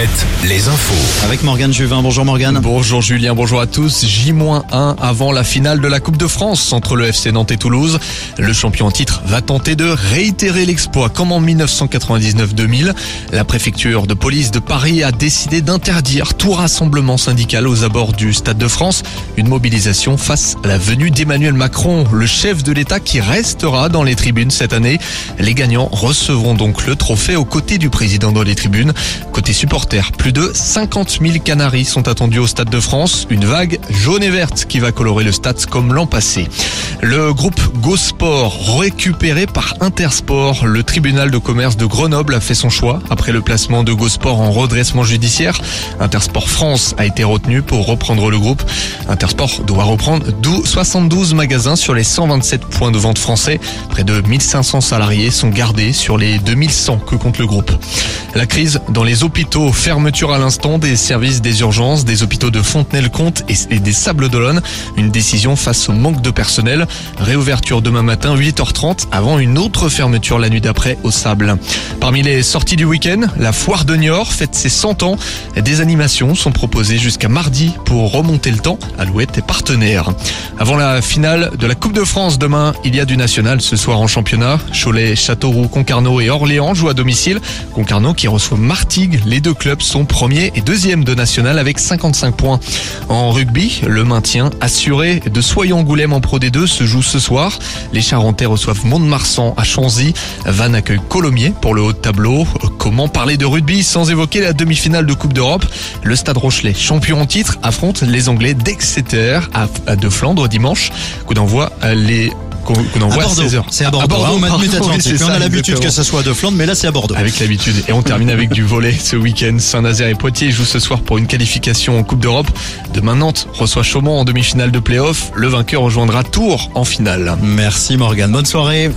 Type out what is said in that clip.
7, les infos. Avec Morgane Juvin. Bonjour Morgane. Bonjour Julien, bonjour à tous. J-1 avant la finale de la Coupe de France entre le FC Nantes et Toulouse. Le champion en titre va tenter de réitérer l'exploit comme en 1999-2000. La préfecture de police de Paris a décidé d'interdire tout rassemblement syndical aux abords du Stade de France. Une mobilisation face à la venue d'Emmanuel Macron, le chef de l'État qui restera dans les tribunes cette année. Les gagnants recevront donc le trophée aux côtés du président dans les tribunes. Côté plus de 50 000 Canaries sont attendus au Stade de France. Une vague jaune et verte qui va colorer le stade comme l'an passé. Le groupe GoSport récupéré par Intersport. Le tribunal de commerce de Grenoble a fait son choix après le placement de GoSport en redressement judiciaire. Intersport France a été retenu pour reprendre le groupe. Intersport doit reprendre 72 magasins sur les 127 points de vente français. Près de 1500 salariés sont gardés sur les 2100 que compte le groupe. La crise dans les hôpitaux, fermeture à l'instant des services des urgences, des hôpitaux de Fontenay-le-Comte et des Sables d'Olonne. Une décision face au manque de personnel. Réouverture demain matin 8h30 avant une autre fermeture la nuit d'après au Sable. Parmi les sorties du week-end, la foire de Niort fête ses 100 ans. Des animations sont proposées jusqu'à mardi pour remonter le temps. Alouette est partenaire. Avant la finale de la Coupe de France demain, il y a du national ce soir en championnat. Cholet, Châteauroux, Concarneau et Orléans jouent à domicile. Concarneau qui reçoit Martigues. Les deux clubs sont premiers et deuxièmes de national avec 55 points. En rugby, le maintien assuré de Soyons-Angoulême en Pro D2 se joue ce soir. Les Charentais reçoivent Mont-de-Marsan à Chanzy. Van accueille Colomiers pour le haut de tableau. Comment parler de rugby sans évoquer la demi-finale de Coupe d'Europe? Le Stade Rochelet, champion en titre, affronte les Anglais d'Exeter à de Flandre dimanche. Coup d'envoi les qu'on envoie à, 16h. C'est à Bordeaux, à Bordeaux hein, oui, on a l'habitude que ce soit de Flandre, mais là c'est à Bordeaux. Avec l'habitude. Et on termine avec du volet ce week-end. Saint-Nazaire et Poitiers jouent ce soir pour une qualification en Coupe d'Europe. Demain Nantes reçoit Chaumont en demi-finale de play-off. Le vainqueur rejoindra Tours en finale. Merci Morgane. Bonne soirée.